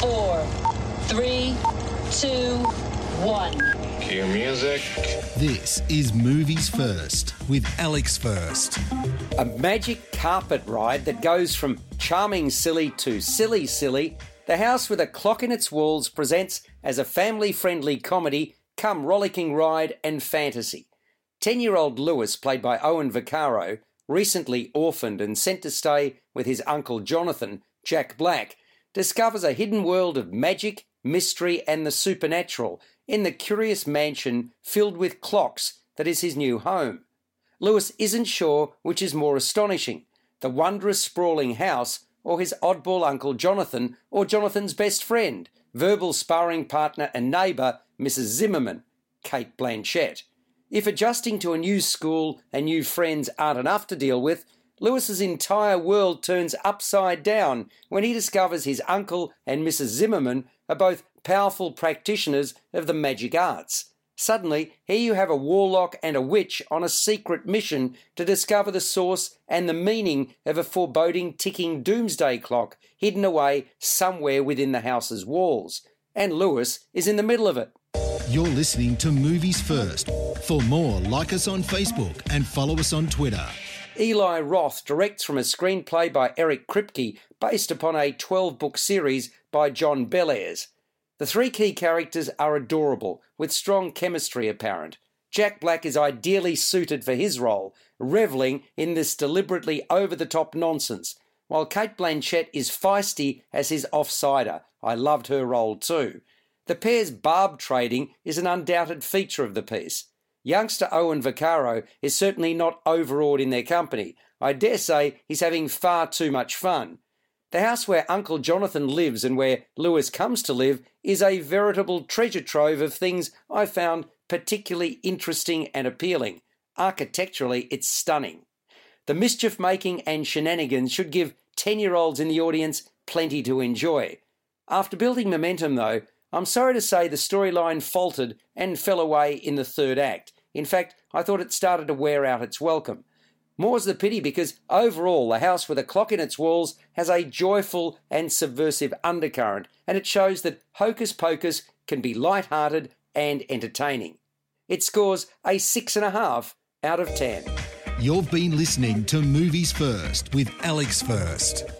four, three, two, one. Cue music. This is Movies First with Alex First. A magic carpet ride that goes from charming silly to silly silly. The House with a Clock in Its Walls presents as a family friendly comedy come rollicking ride and fantasy. 10 year old Lewis, played by Owen Vaccaro, recently orphaned and sent to stay with his uncle Jonathan, Jack Black, discovers a hidden world of magic, mystery, and the supernatural in the curious mansion filled with clocks that is his new home. Lewis isn't sure which is more astonishing the wondrous sprawling house or his oddball uncle Jonathan or Jonathan's best friend, verbal sparring partner and neighbour, Mrs. Zimmerman, Cate Blanchett. If adjusting to a new school and new friends aren't enough to deal with, Lewis's entire world turns upside down when he discovers his uncle and Mrs. Zimmerman are both powerful practitioners of the magic arts. Suddenly, here you have a warlock and a witch on a secret mission to discover the source and the meaning of a foreboding ticking doomsday clock hidden away somewhere within the house's walls. And Lewis is in the middle of it. You're listening to Movies First. For more, like us on Facebook and follow us on Twitter. Eli Roth directs from a screenplay by Eric Kripke based upon a 12 book series by John Bellairs. The three key characters are adorable, with strong chemistry apparent. Jack Black is ideally suited for his role, reveling in this deliberately over the top nonsense, while Cate Blanchett is feisty as his offsider. I loved her role too. The pair's barb trading is an undoubted feature of the piece. Youngster Owen Vaccaro is certainly not overawed in their company. I dare say he's having far too much fun. The house where Uncle Jonathan lives and where Lewis comes to live is a veritable treasure trove of things I found particularly interesting and appealing. Architecturally, it's stunning. The mischief making and shenanigans should give 10 year olds in the audience plenty to enjoy. After building momentum, though, I'm sorry to say the storyline faltered and fell away in the third act. In fact, I thought it started to wear out its welcome. More's the pity because overall, the house with a clock in its walls has a joyful and subversive undercurrent, and it shows that Hocus Pocus can be light-hearted and entertaining. It scores a six and a half out of ten. You've been listening to Movies First with Alex First.